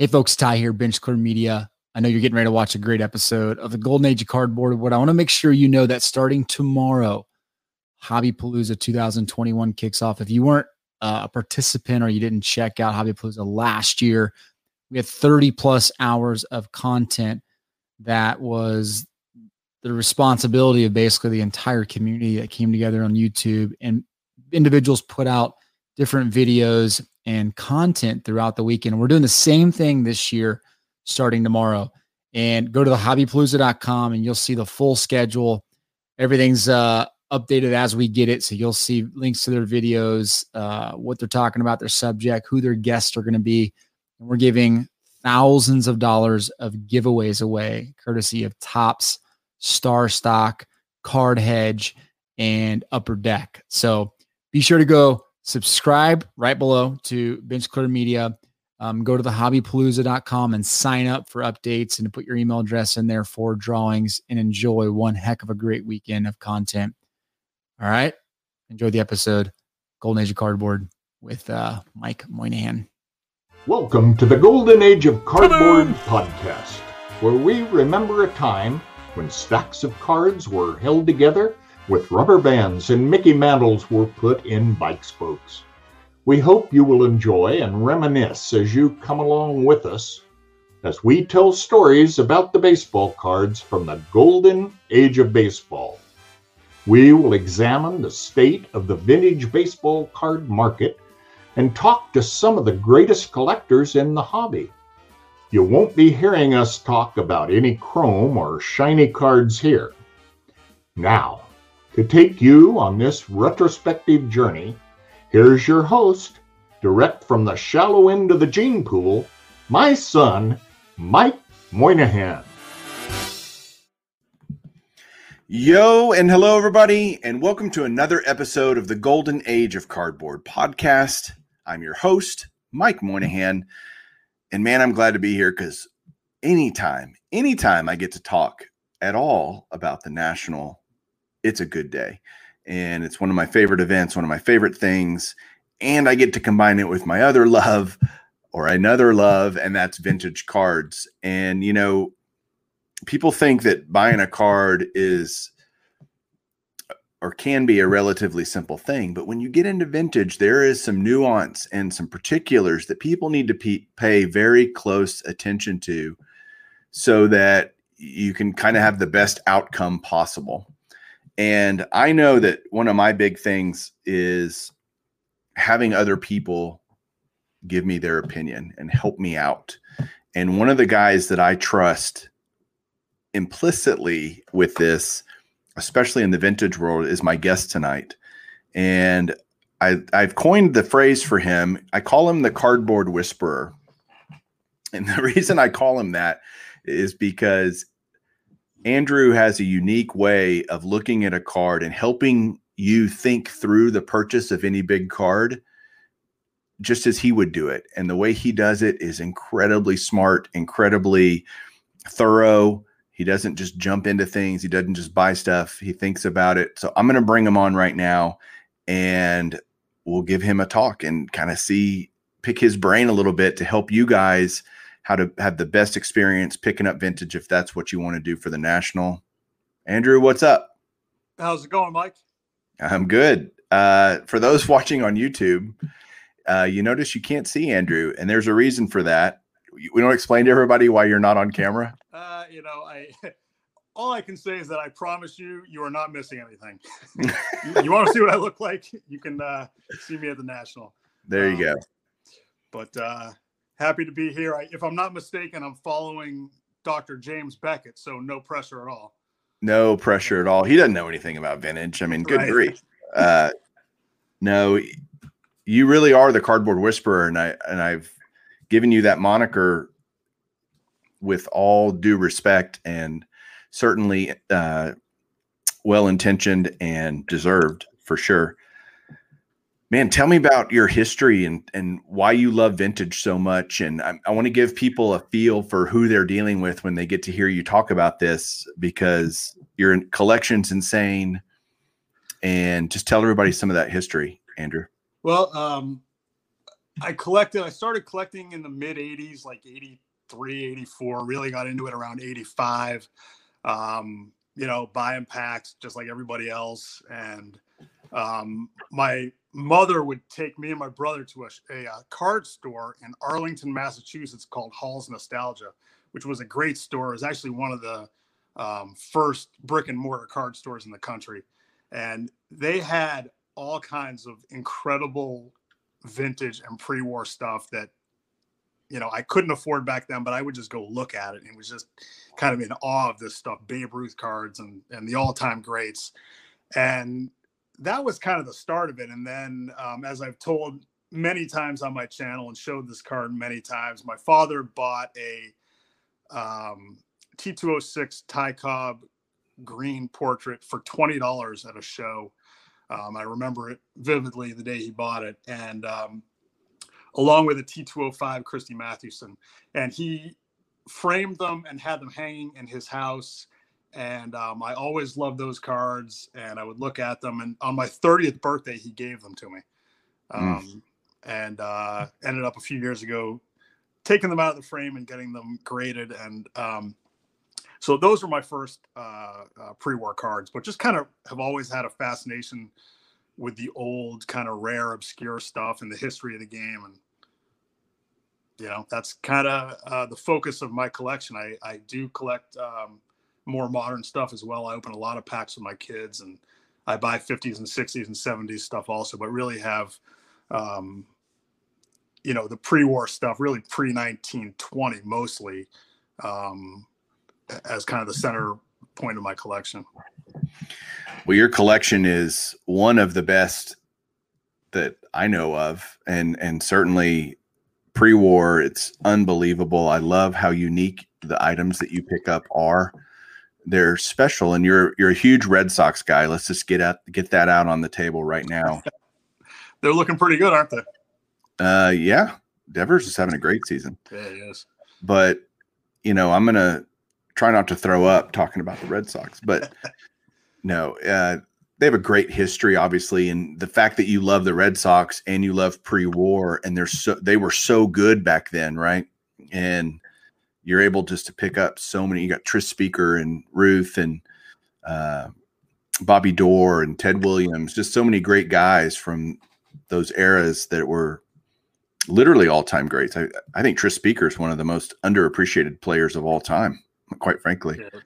Hey, folks, Ty here, Bench Clear Media. I know you're getting ready to watch a great episode of the Golden Age of Cardboard. What I want to make sure you know that starting tomorrow, Hobby Palooza 2021 kicks off. If you weren't uh, a participant or you didn't check out Hobby Palooza last year, we had 30 plus hours of content that was the responsibility of basically the entire community that came together on YouTube and individuals put out different videos and content throughout the weekend. We're doing the same thing this year starting tomorrow. And go to the hobbypalooza.com and you'll see the full schedule. Everything's uh, updated as we get it. So you'll see links to their videos, uh, what they're talking about, their subject, who their guests are going to be. And we're giving thousands of dollars of giveaways away, courtesy of Topps, Star Stock, Card Hedge, and Upper Deck. So be sure to go subscribe right below to Bench Clear Media. Um, go to the hobbypalooza.com and sign up for updates and put your email address in there for drawings and enjoy one heck of a great weekend of content. All right. Enjoy the episode Golden Age of Cardboard with uh, Mike Moynihan. Welcome to the Golden Age of Cardboard podcast, where we remember a time when stacks of cards were held together with rubber bands and Mickey mantles were put in bike spokes. We hope you will enjoy and reminisce as you come along with us as we tell stories about the baseball cards from the golden age of baseball. We will examine the state of the vintage baseball card market and talk to some of the greatest collectors in the hobby. You won't be hearing us talk about any chrome or shiny cards here. Now, to take you on this retrospective journey, here's your host, direct from the shallow end of the gene pool, my son, Mike Moynihan. Yo, and hello, everybody, and welcome to another episode of the Golden Age of Cardboard podcast. I'm your host, Mike Moynihan. And man, I'm glad to be here because anytime, anytime I get to talk at all about the National it's a good day. And it's one of my favorite events, one of my favorite things. And I get to combine it with my other love or another love, and that's vintage cards. And, you know, people think that buying a card is or can be a relatively simple thing. But when you get into vintage, there is some nuance and some particulars that people need to pay very close attention to so that you can kind of have the best outcome possible. And I know that one of my big things is having other people give me their opinion and help me out. And one of the guys that I trust implicitly with this, especially in the vintage world, is my guest tonight. And I, I've coined the phrase for him. I call him the cardboard whisperer. And the reason I call him that is because Andrew has a unique way of looking at a card and helping you think through the purchase of any big card just as he would do it. And the way he does it is incredibly smart, incredibly thorough. He doesn't just jump into things, he doesn't just buy stuff, he thinks about it. So I'm going to bring him on right now and we'll give him a talk and kind of see, pick his brain a little bit to help you guys how to have the best experience picking up vintage if that's what you want to do for the national. Andrew, what's up? How's it going, Mike? I'm good. Uh, for those watching on YouTube, uh, you notice you can't see Andrew, and there's a reason for that. We don't explain to everybody why you're not on camera. Uh, you know, I all I can say is that I promise you, you are not missing anything. you, you, want to see what I look like? You can uh, see me at the national. There you um, go. But uh, happy to be here. I, if I'm not mistaken, I'm following Dr. James Beckett, so no pressure at all. No pressure at all. He doesn't know anything about vintage. I mean, good right. grief. Uh, no, you really are the cardboard whisperer, and I and I've given you that moniker with all due respect and certainly uh, well intentioned and deserved for sure. Man, tell me about your history and and why you love vintage so much. And I, I want to give people a feel for who they're dealing with when they get to hear you talk about this because your collection's insane. And just tell everybody some of that history, Andrew. Well, um, I collected. I started collecting in the mid '80s, like '83, '84. Really got into it around '85. Um, you know, buying packs just like everybody else. And um, my mother would take me and my brother to a, a, a, card store in Arlington, Massachusetts called Hall's Nostalgia, which was a great store. It was actually one of the um, first brick and mortar card stores in the country. And they had all kinds of incredible vintage and pre-war stuff that you know I couldn't afford back then, but I would just go look at it and it was just kind of in awe of this stuff, Babe Ruth cards and and the all-time greats, and that was kind of the start of it. And then, um, as I've told many times on my channel and showed this card many times, my father bought a um, T206 Ty Cobb green portrait for twenty dollars at a show. Um, I remember it vividly the day he bought it, and um, along with a T205 Christy Mathewson, and he framed them and had them hanging in his house. And um, I always loved those cards, and I would look at them. And on my 30th birthday, he gave them to me, mm. and uh, ended up a few years ago taking them out of the frame and getting them graded. And um, so those were my first uh, uh, pre-war cards, but just kind of have always had a fascination with the old kind of rare, obscure stuff and the history of the game. And you know, that's kind of uh, the focus of my collection. I, I do collect um, more modern stuff as well. I open a lot of packs with my kids and I buy 50s and 60s and 70s stuff also, but really have, um, you know, the pre-war stuff, really pre 1920 mostly, um, as kind of the center point of my collection. Well, your collection is one of the best that I know of, and and certainly pre-war, it's unbelievable. I love how unique the items that you pick up are. They're special, and you're you're a huge Red Sox guy. Let's just get out get that out on the table right now. They're looking pretty good, aren't they? Uh, yeah. Devers is having a great season. Yeah, he is. But you know, I'm gonna try not to throw up talking about the Red Sox, but no, uh, they have a great history, obviously, and the fact that you love the Red Sox and you love pre-war, and they're so they were so good back then, right? And you're able just to pick up so many. You got Tris Speaker and Ruth and uh, Bobby Doerr and Ted Williams, just so many great guys from those eras that were literally all-time greats. I, I think Tris Speaker is one of the most underappreciated players of all time, quite frankly. Yeah.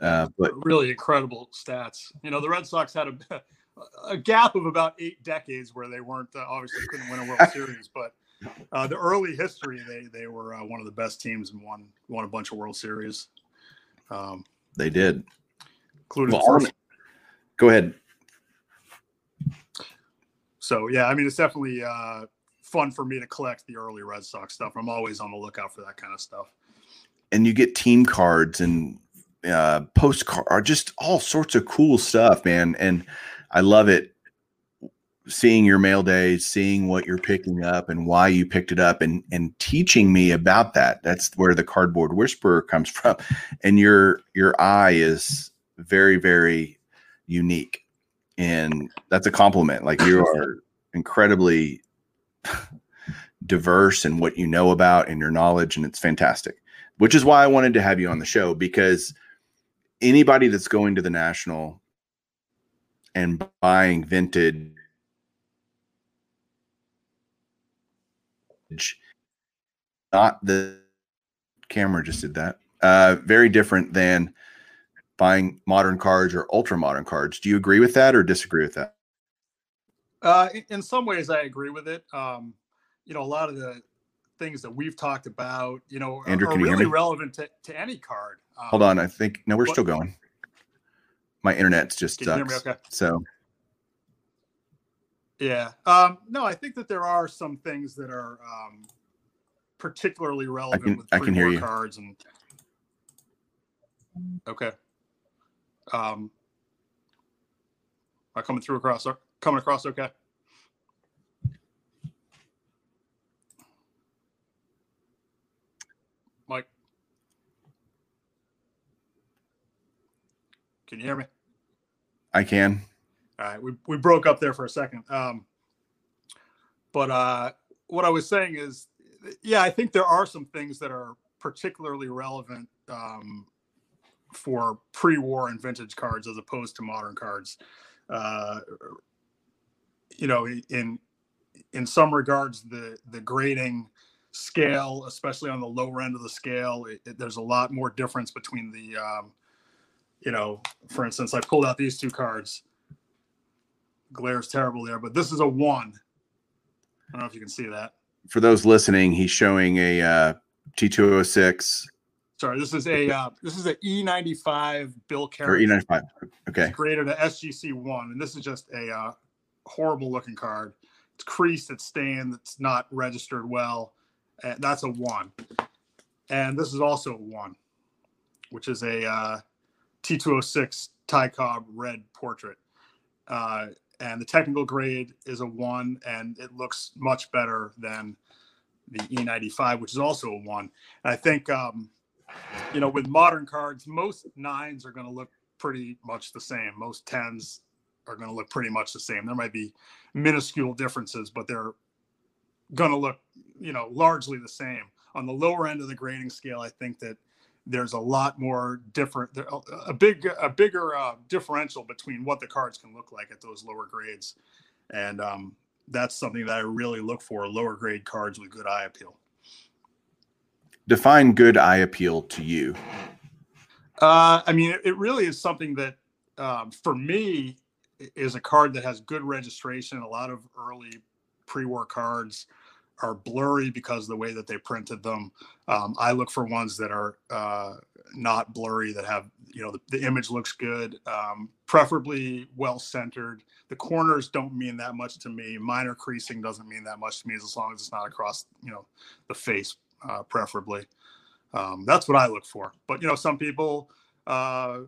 Uh, but really incredible stats. You know, the Red Sox had a, a gap of about eight decades where they weren't uh, obviously couldn't win a World Series, but uh, the early history they they were uh, one of the best teams and won won a bunch of World Series. Um, they did, including well, first. Go ahead. So yeah, I mean it's definitely uh, fun for me to collect the early Red Sox stuff. I'm always on the lookout for that kind of stuff. And you get team cards and uh, postcard, just all sorts of cool stuff, man. And I love it seeing your mail days, seeing what you're picking up and why you picked it up and and teaching me about that. That's where the cardboard whisperer comes from. And your your eye is very, very unique. And that's a compliment. Like you are incredibly diverse in what you know about and your knowledge, and it's fantastic. Which is why I wanted to have you on the show because anybody that's going to the national and buying vintage not the camera just did that. Uh very different than buying modern cards or ultra modern cards. Do you agree with that or disagree with that? Uh in some ways i agree with it. Um you know a lot of the things that we've talked about you know Andrew, are, are really relevant to, to any card. Um, Hold on, I think no, we're still going. My internet's just sucks. Okay. So yeah, um, no, I think that there are some things that are um, particularly relevant I can, with I can hear you. cards and okay. Um, am I coming through across coming across okay? Mike. Can you hear me? I can. All right, we, we broke up there for a second. Um, but uh, what I was saying is, yeah, I think there are some things that are particularly relevant um, for pre-war and vintage cards as opposed to modern cards. Uh, you know, in in some regards, the the grading scale, especially on the lower end of the scale, it, it, there's a lot more difference between the, um, you know, for instance, I pulled out these two cards. Glare is terrible there, but this is a one. I don't know if you can see that. For those listening, he's showing a uh, T206 Sorry, this is a uh, this is an E95 Bill or E95. Okay. It's graded a SGC one, and this is just a uh, horrible looking card. It's creased, it's stained, it's not registered well. And that's a one. And this is also a one, which is a uh, T206 Ty Cobb red portrait. Uh, and the technical grade is a one, and it looks much better than the E95, which is also a one. And I think, um, you know, with modern cards, most nines are going to look pretty much the same. Most tens are going to look pretty much the same. There might be minuscule differences, but they're going to look, you know, largely the same. On the lower end of the grading scale, I think that there's a lot more different, a big, a bigger uh, differential between what the cards can look like at those lower grades, and um, that's something that I really look for: lower grade cards with good eye appeal. Define good eye appeal to you. Uh, I mean, it, it really is something that, um, for me, is a card that has good registration. A lot of early pre-war cards are blurry because the way that they printed them. Um, I look for ones that are uh, not blurry, that have you know the, the image looks good, um, preferably well centered. The corners don't mean that much to me. Minor creasing doesn't mean that much to me as long as it's not across you know the face, uh, preferably. Um, that's what I look for. But you know, some people, uh,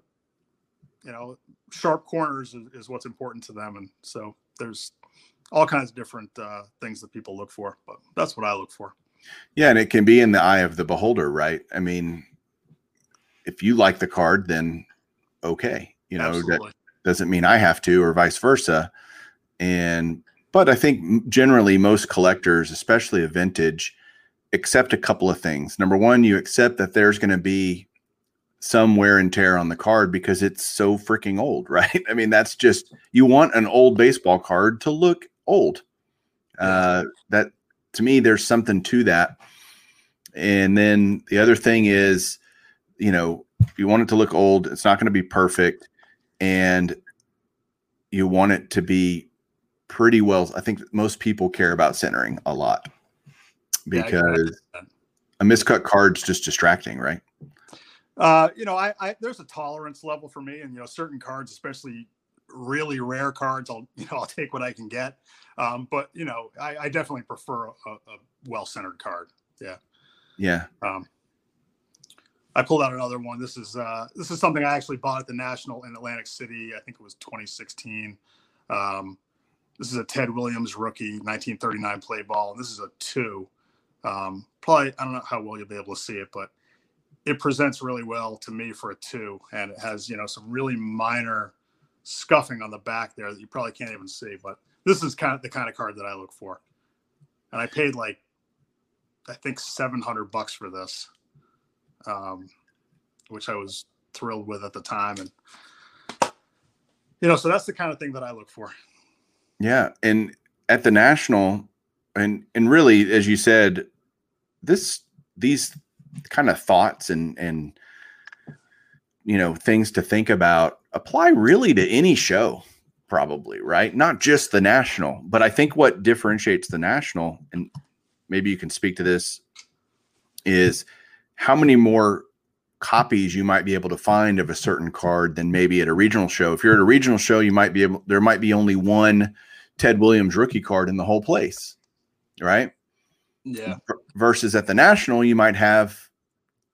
you know, sharp corners is, is what's important to them, and so there's all kinds of different uh, things that people look for. But that's what I look for. Yeah, and it can be in the eye of the beholder, right? I mean, if you like the card, then okay. You know, that doesn't mean I have to, or vice versa. And but I think generally most collectors, especially a vintage, accept a couple of things. Number one, you accept that there's going to be some wear and tear on the card because it's so freaking old, right? I mean, that's just you want an old baseball card to look old. Uh, that to me, there's something to that. And then the other thing is, you know, you want it to look old. It's not going to be perfect, and you want it to be pretty well. I think most people care about centering a lot Yeah, because understand. a miscut card's just distracting, right? Uh, you know, I, I there's a tolerance level for me, and you know, certain cards, especially really rare cards, I'll you know I'll take what I can get. Um, but you know, I, I definitely prefer a, a well centered card. Yeah. Yeah. Um, I pulled out another one. This is uh, this is something I actually bought at the National in Atlantic City. I think it was 2016. Um, this is a Ted Williams rookie, 1939 play ball, and this is a two. Um, probably I don't know how well you'll be able to see it, but it presents really well to me for a two, and it has you know some really minor scuffing on the back there that you probably can't even see. But this is kind of the kind of card that I look for, and I paid like I think 700 bucks for this, um, which I was thrilled with at the time. And, you know, so that's the kind of thing that I look for. Yeah, and at the national, and and really, as you said, this these kind of thoughts and and you know things to think about apply really to any show, probably right? Not just the national, but I think what differentiates the national, and maybe you can speak to this, is how many more copies you might be able to find of a certain card than maybe at a regional show. If you're at a regional show, you might be able there might be only one Ted Williams rookie card in the whole place, right? Yeah. Versus at the national, you might have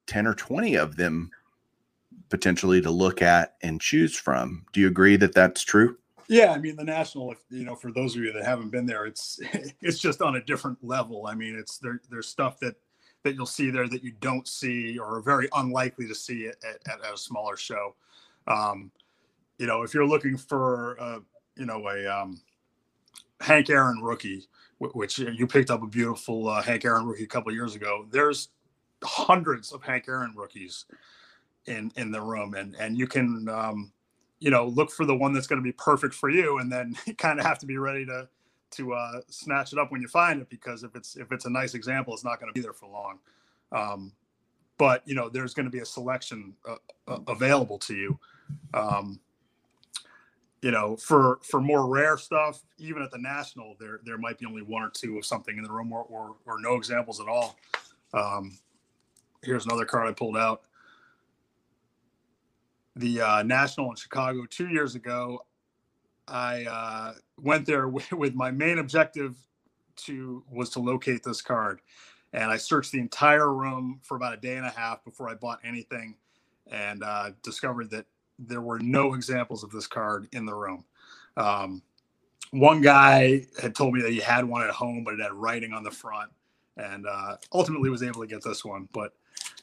10 or 20 of them potentially to look at and choose from. Do you agree that that's true? Yeah. I mean, the national, if, you know, for those of you that haven't been there, it's, it's just on a different level. I mean, it's there, there's stuff that, that you'll see there that you don't see or are very unlikely to see at, at, at a smaller show. Um, you know, if you're looking for, uh, you know, a, um, Hank Aaron rookie, which you picked up a beautiful uh, Hank Aaron rookie a couple years ago. There's hundreds of Hank Aaron rookies in in the room, and and you can um, you know look for the one that's going to be perfect for you, and then kind of have to be ready to to uh, snatch it up when you find it because if it's if it's a nice example, it's not going to be there for long. Um, but you know, there's going to be a selection uh, uh, available to you. Um, you know, for for more rare stuff, even at the national, there there might be only one or two of something in the room, or or, or no examples at all. Um, here's another card I pulled out. The uh, national in Chicago two years ago, I uh, went there with, my main objective to was to locate this card, and I searched the entire room for about a day and a half before I bought anything, and uh, discovered that there were no examples of this card in the room. Um, one guy had told me that he had one at home, but it had writing on the front, and uh, ultimately was able to get this one. But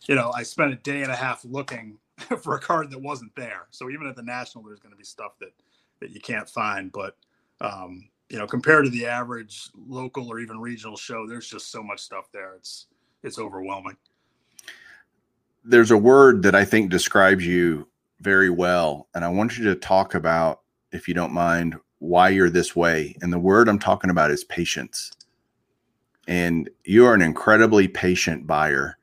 you know, I spent a day and a half looking for a card that wasn't there. So even at the national, there's going to be stuff that that you can't find. But um, you know, compared to the average local or even regional show, there's just so much stuff there. It's it's overwhelming. There's a word that I think describes you very well, and I want you to talk about, if you don't mind, why you're this way. And the word I'm talking about is patience. And you are an incredibly patient buyer.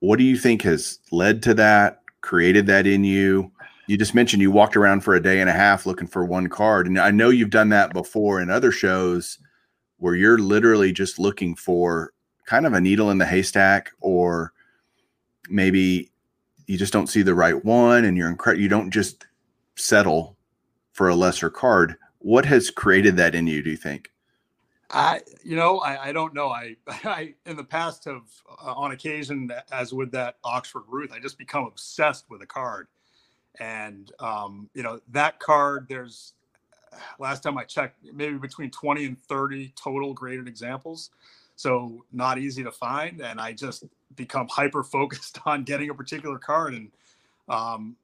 What do you think has led to that, created that in you? you just mentioned you walked around for a day and a half looking for one card and i know you've done that before in other shows where you're literally just looking for kind of a needle in the haystack or maybe you just don't see the right one and you're incredible you don't just settle for a lesser card what has created that in you do you think I, you know, I, I don't know. I, I, in the past have, uh, on occasion, as with that Oxford Ruth, I just become obsessed with a card. And um, you know that card there's last time i checked maybe between 20 and 30 total graded examples. So not easy to find and i just become hyper focused on getting a particular card. And um,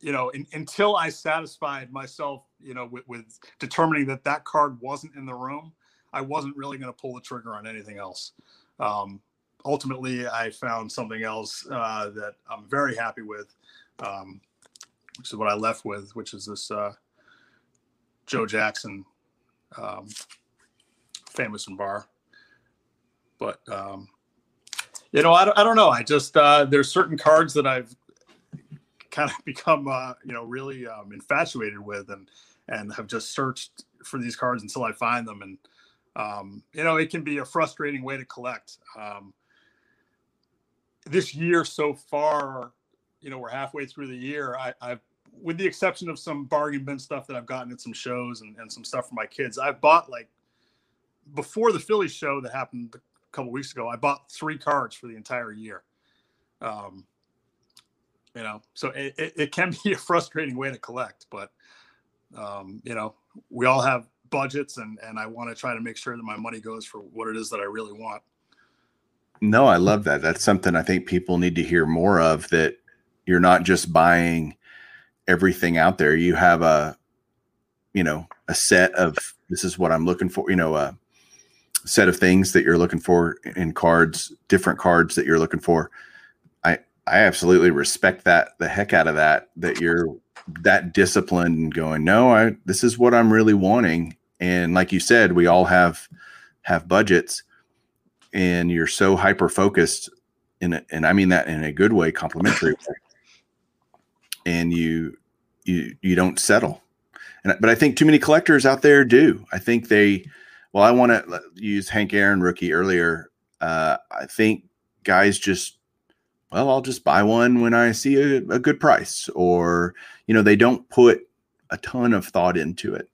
you know in, until i satisfied myself you know with, with determining that that card wasn't in the room i wasn't really going to pull the trigger on anything else um, ultimately i found something else uh, that i'm very happy with um, which is what I left with, which is this uh, Joe Jackson, um, Famous and Barr. But um, you know, I don't, I don't know. I just uh, there's certain cards that I've kind of become uh, you know really um, infatuated with, and and have just searched for these cards until I find them, and um, you know, it can be a frustrating way to collect. Um, this year so far you know we're halfway through the year I, i've with the exception of some bargain bin stuff that i've gotten at some shows and, and some stuff for my kids i've bought like before the philly show that happened a couple weeks ago i bought three cards for the entire year um you know so it, it, it can be a frustrating way to collect but um you know we all have budgets and and i want to try to make sure that my money goes for what it is that i really want no i love that that's something i think people need to hear more of that you're not just buying everything out there. You have a, you know, a set of this is what I'm looking for. You know, a set of things that you're looking for in cards, different cards that you're looking for. I I absolutely respect that the heck out of that. That you're that disciplined and going, no, I this is what I'm really wanting. And like you said, we all have have budgets, and you're so hyper focused in it, and I mean that in a good way, complimentary and you you you don't settle. And but I think too many collectors out there do. I think they well, I want to use Hank Aaron rookie earlier. Uh, I think guys just well, I'll just buy one when I see a, a good price, or you know, they don't put a ton of thought into it.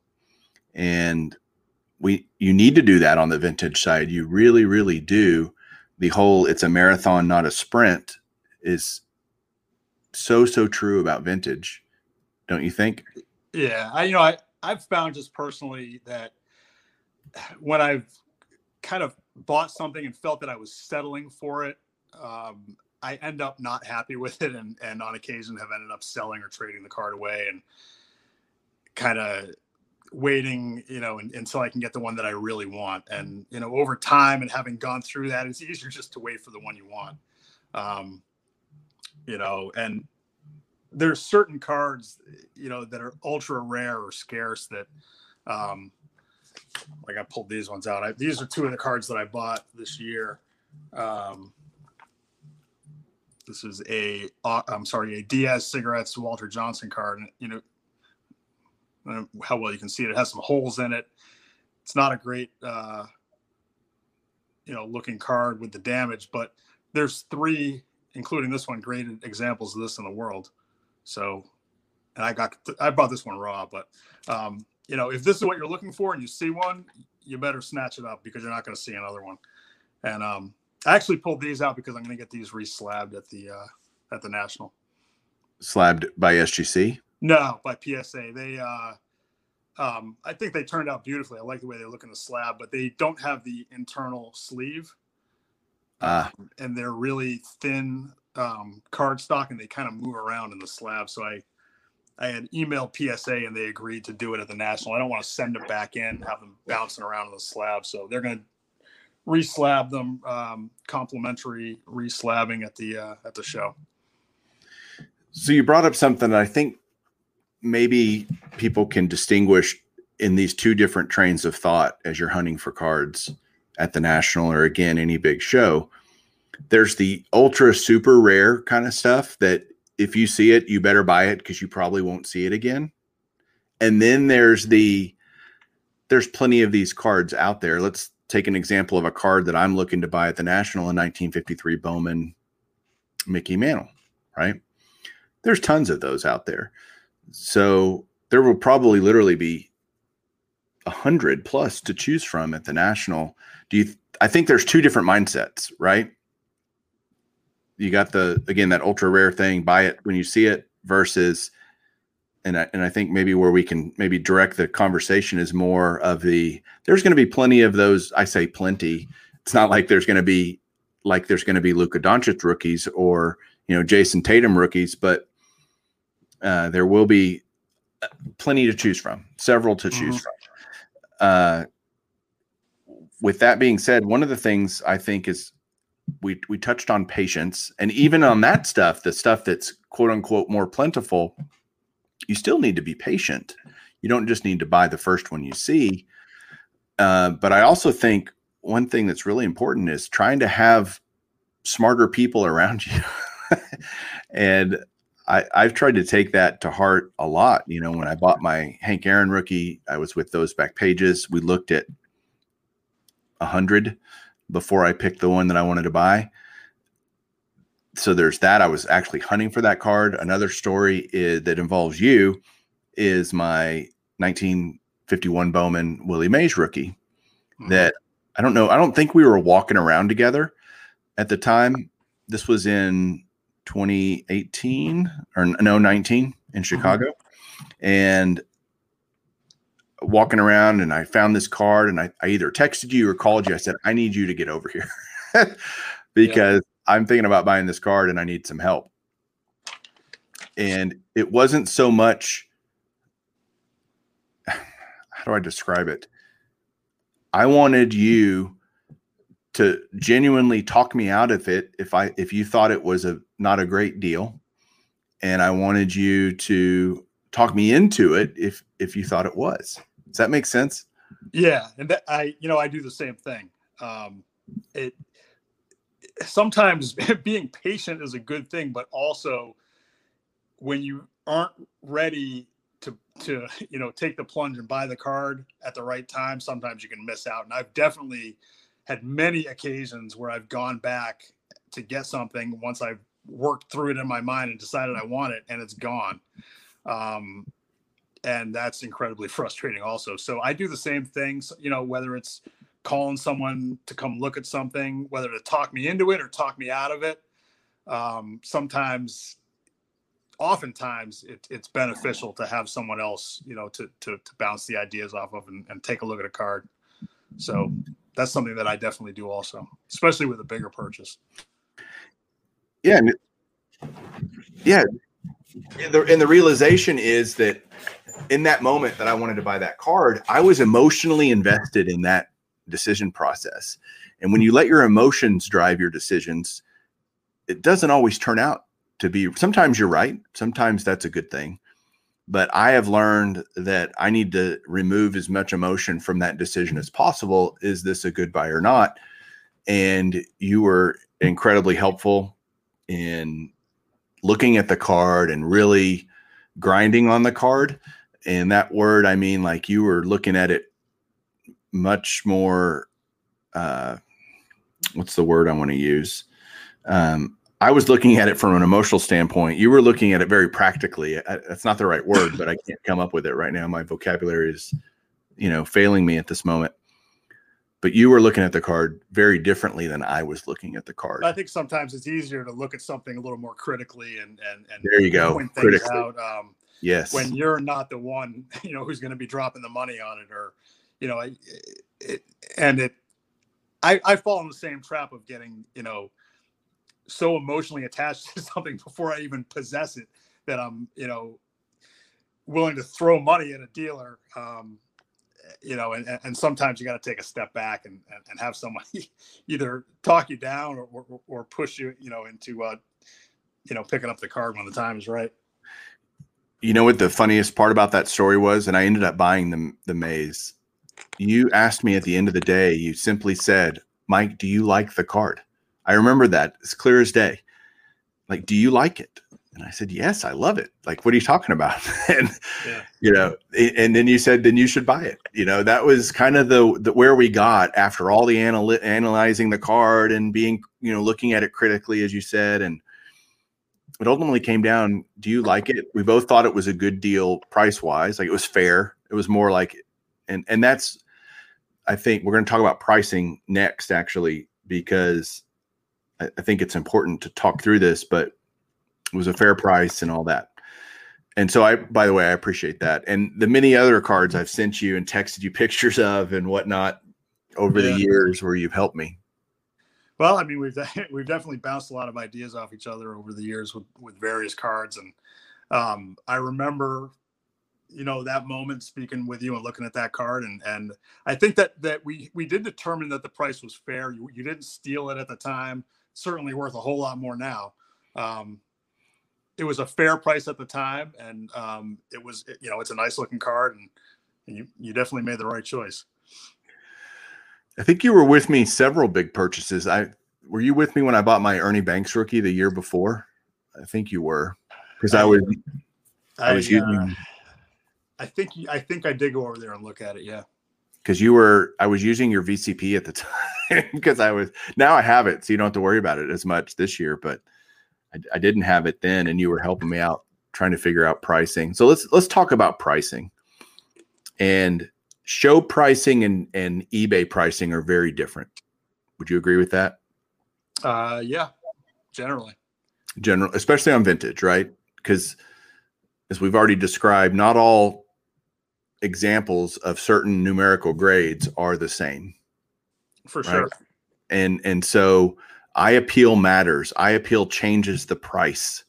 And we you need to do that on the vintage side. You really, really do. The whole it's a marathon, not a sprint is so so true about vintage, don't you think? Yeah, I you know I I've found just personally that when I've kind of bought something and felt that I was settling for it, um, I end up not happy with it, and and on occasion have ended up selling or trading the card away, and kind of waiting, you know, until I can get the one that I really want. And you know, over time and having gone through that, it's easier just to wait for the one you want. Um, you know, and there's certain cards, you know, that are ultra rare or scarce that, um, like I pulled these ones out. I, these are two of the cards that I bought this year. Um, this is a, uh, I'm sorry, a Diaz cigarettes Walter Johnson card. And, You know, how well you can see it. It has some holes in it. It's not a great, uh, you know, looking card with the damage, but there's three, including this one, great examples of this in the world. So, and I got, I bought this one raw, but, um, you know, if this is what you're looking for and you see one, you better snatch it up because you're not going to see another one. And um, I actually pulled these out because I'm going to get these reslabbed at the uh, at the national. Slabbed by SGC. No, by PSA. They, uh, um, I think they turned out beautifully. I like the way they look in the slab, but they don't have the internal sleeve. Uh, and they're really thin um, cardstock, and they kind of move around in the slab. So I, I had emailed PSA, and they agreed to do it at the national. I don't want to send them back in, have them bouncing around in the slab. So they're going to reslab them, um, complimentary reslabbing at the uh, at the show. So you brought up something that I think maybe people can distinguish in these two different trains of thought as you're hunting for cards at the national or again any big show. There's the ultra super rare kind of stuff that if you see it, you better buy it because you probably won't see it again. And then there's the there's plenty of these cards out there. Let's take an example of a card that I'm looking to buy at the National in 1953 Bowman Mickey Mantle, right? There's tons of those out there. So there will probably literally be a hundred plus to choose from at the national. Do you? I think there's two different mindsets, right? You got the again that ultra rare thing, buy it when you see it, versus, and I, and I think maybe where we can maybe direct the conversation is more of the there's going to be plenty of those. I say plenty. It's not like there's going to be like there's going to be Luka Doncic rookies or you know Jayson Tatum rookies, but uh, there will be uh, plenty to choose from, several to choose mm-hmm. from. Uh, with that being said, one of the things I think is we we touched on patience, and even on that stuff, the stuff that's quote unquote more plentiful, you still need to be patient. You don't just need to buy the first one you see. Uh, but I also think one thing that's really important is trying to have smarter people around you. and I, I've tried to take that to heart a lot. You know, when I bought my Hank Aaron rookie, I was with those back pages. We looked at a hundred before I picked the one that I wanted to buy. So there's that. I was actually hunting for that card. Another story is, that involves you is my 1951 Bowman Willie Mays rookie. Mm-hmm. That I don't know. I don't think we were walking around together at the time. This was in 2018 or no 19 in mm-hmm. Chicago, mm-hmm. and walking around and I found this card and I, I, either texted you or called you. I said, I need you to get over here because yeah. I'm thinking about buying this card and I need some help. And it wasn't so much, how do I describe it? I wanted you to genuinely talk me out of it if I if you thought it was a not a great deal and I wanted you to talk me into it if if you thought it was. Does that make sense? Yeah, and that, I you know I do the same thing. Um it sometimes being patient is a good thing, but also when you aren't ready to to you know take the plunge and buy the card at the right time, sometimes you can miss out. And I've definitely had many occasions where I've gone back to get something once I've worked through it in my mind and decided I want it and it's gone. Um, and that's incredibly frustrating also. So I do the same things, you know, whether it's calling someone to come look at something, whether to talk me into it or talk me out of it. Um, sometimes, oftentimes it, it's beneficial to have someone else, you know, to, to, to bounce the ideas off of and, and take a look at a card. So that's something that I definitely do also, especially with a bigger purchase. Yeah. Yeah. And the, and the realization is that in that moment that I wanted to buy that card, I was emotionally invested in that decision process. And when you let your emotions drive your decisions, it doesn't always turn out to be. Sometimes you're right. Sometimes that's a good thing. But I have learned that I need to remove as much emotion from that decision as possible. Is this a good buy or not? And you were incredibly helpful in looking at the card and really grinding on the card. And that word, I mean, like you were looking at it much more. Uh, what's the word I want to use? Um, I was looking at it from an emotional standpoint. You were looking at it very practically. I, that's not the right word, but I can't come up with it right now. My vocabulary is, you know, failing me at this moment. But you were looking at the card very differently than I was looking at the card. I think sometimes it's easier to look at something a little more critically and and and there you go. point things out. Um, yes. when you're not the one, you know, who's going to be dropping the money on it, or you know, it, it, and it. I I fall in the same trap of getting you know so emotionally attached to something before I even possess it that I'm, you know, willing to throw money at a dealer. Um, you know, and, and sometimes you got to take a step back and, and, and, have somebody either talk you down or, or, or push you, you know, into, uh, you know, picking up the card when the time is right. You know what the funniest part about that story was, and I ended up buying the the Mays. You asked me at the end of the day. You simply said, "Mike, do you like the card?" I remember that as clear as day. Like, do you like it? And I said, yes, I love it. Like, what are you talking about? and, yeah. you know, and then you said, then you should buy it. You know, that was kind of the, the where we got after all the anal- analyzing the card and being, you know, looking at it critically, as you said. And it ultimately came down, do you like it? We both thought it was a good deal price wise. Like it was fair. It was more like, and, and that's, I think we're going to talk about pricing next, actually, because I, I think it's important to talk through this, but it was a fair price and all that. And so I, by the way, I appreciate that. And the many other cards I've sent you and texted you pictures of and whatnot over yeah. the years where you've helped me. Well, I mean, we've we've definitely bounced a lot of ideas off each other over the years with with various cards, and um, I remember, you know, that moment speaking with you and looking at that card, and and I think that that we we did determine that the price was fair. You you didn't steal it at the time certainly worth a whole lot more now. Um, it was a fair price at the time, and um, it was you know it's a nice looking card, and, and you you definitely made the right choice. I think you were with me several big purchases. I were you with me when I bought my Ernie Banks rookie the year before? I think you were because I was I, I was using. Uh, I think I think I did go over there and look at it. Yeah because you were I was using your VCP at the time because I was now I have it, so you don't have to worry about it as much this year. But I, I, didn't have it then, and you were helping me out trying to figure out pricing. So let's let's talk about pricing. And show pricing and and eBay pricing are very different. Would you agree with that? Uh, yeah, generally. General, especially on vintage, right? Because as we've already described, not all examples of certain numerical grades are the same. For right? sure. And and so eye appeal matters. eye appeal changes the price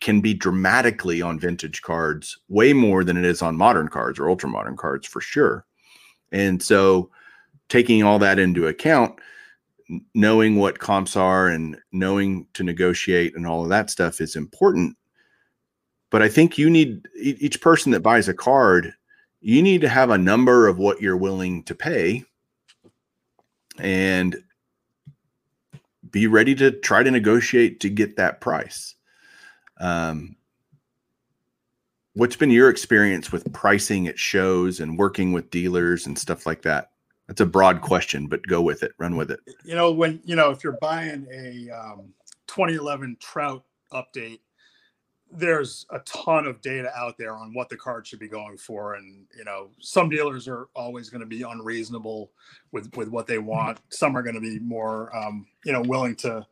can be dramatically on vintage cards way more than it is on modern cards or ultra modern cards for sure. And so taking all that into account, knowing what comps are and knowing to negotiate and all of that stuff is important. But I think you need each person that buys a card you need to have a number of what you're willing to pay and be ready to try to negotiate to get that price. Um, what's been your experience with pricing at shows and working with dealers and stuff like that? That's a broad question, but go with it, run with it. You know, when you know if you're buying a um, 2011 Trout update, there's a ton of data out there on what the card should be going for and you know some dealers are always going to be unreasonable with with what they want. Some are going to be more um, you know willing to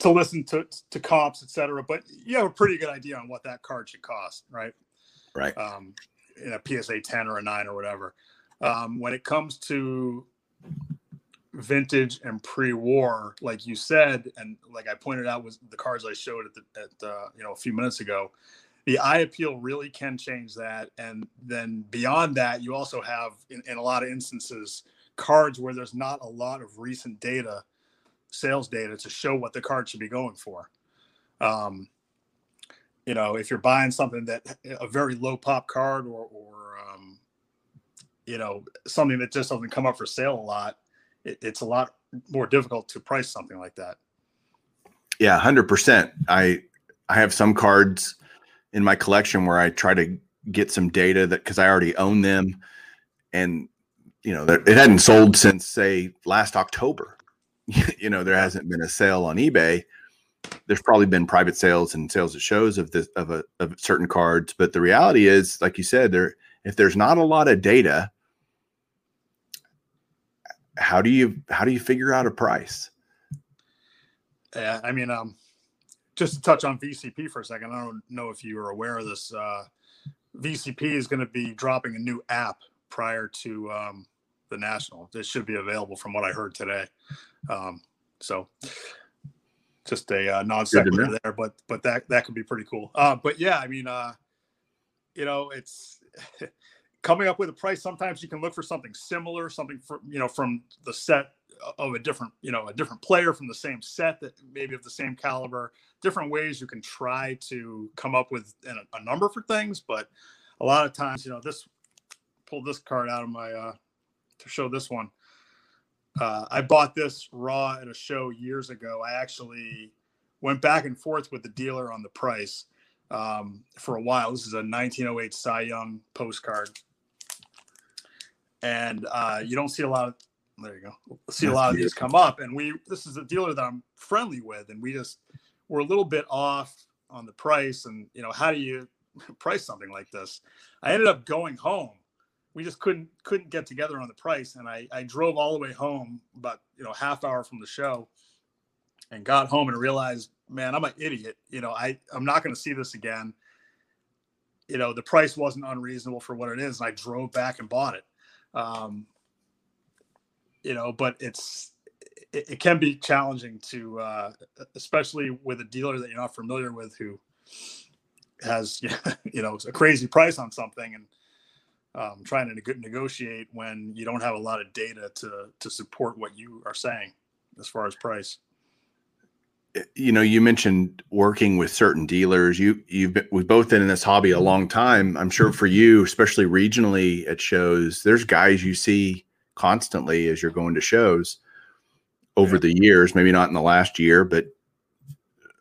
to listen to to comps etc but you have a pretty good idea on what that card should cost right? Right. Um in a psa 10 or a 9 or whatever. Um when it comes to vintage and pre-war, like you said, and like I pointed out was the cards I showed at the at uh, you know a few minutes ago. the eye appeal really can change that. And then beyond that, you also have in, in a lot of instances cards where there's not a lot of recent data, sales data to show what the card should be going for. Um, you know, if you're buying something that a very low pop card or, or um, you know, something that just doesn't come up for sale a lot, it, it's a lot more difficult to price something like that. Yeah, hundred percent. I I have some cards in my collection where I try to get some data that because I already own them, and you know it hadn't sold since say last October. you know there hasn't been a sale on eBay. There's probably been private sales and sales at shows of this of a of certain cards, but the reality is, like you said, there if there's not a lot of data, how do you how do you figure out a price? Yeah, I mean, um, just to touch on VCP for a second, I don't know if you are aware of this. Uh, VCP is going to be dropping a new app prior to um, the national. This should be available from what I heard today. Um, so just a uh, non sequitur there, but but that that could be pretty cool. Uh, but yeah, I mean, uh, you know, it's coming up with a price. Sometimes you can look for something similar, something for you know from the set of a different you know a different player from the same set that maybe of the same caliber different ways you can try to come up with a, a number for things but a lot of times you know this pulled this card out of my uh to show this one uh, I bought this raw at a show years ago. I actually went back and forth with the dealer on the price um, for a while. This is a 1908 Cy Young postcard, and uh, you don't see a lot of there you go. See a lot of these come up, and we this is a dealer that I'm friendly with, and we just we're a little bit off on the price, and you know how do you price something like this? I ended up going home. We just couldn't couldn't get together on the price, and I I drove all the way home about you know half hour from the show, and got home and realized, man, I'm an idiot. You know I I'm not going to see this again. You know the price wasn't unreasonable for what it is, and I drove back and bought it. Um, you know, but it's it, it can be challenging to, uh, especially with a dealer that you're not familiar with who has you know a crazy price on something and um, trying to negotiate when you don't have a lot of data to to support what you are saying as far as price Eh, you know you mentioned working with certain dealers you you've been, we've both been in this hobby a mm-hmm. long time i'm sure for you especially regionally at shows there's guys you see constantly as you're going to shows over yeah. the years, maybe not in the last year, but